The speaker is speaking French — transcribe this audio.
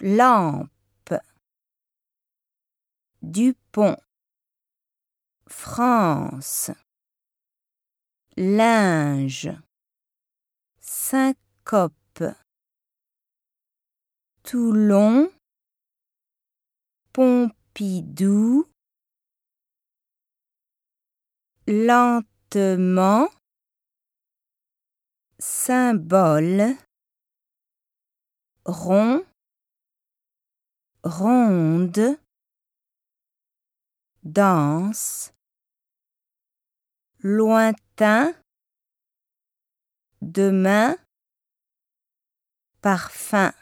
lampe, Dupont, France, linge, syncope, Toulon, Pompidou, lentement, symbole, rond, ronde, danse, lointain, demain, parfum.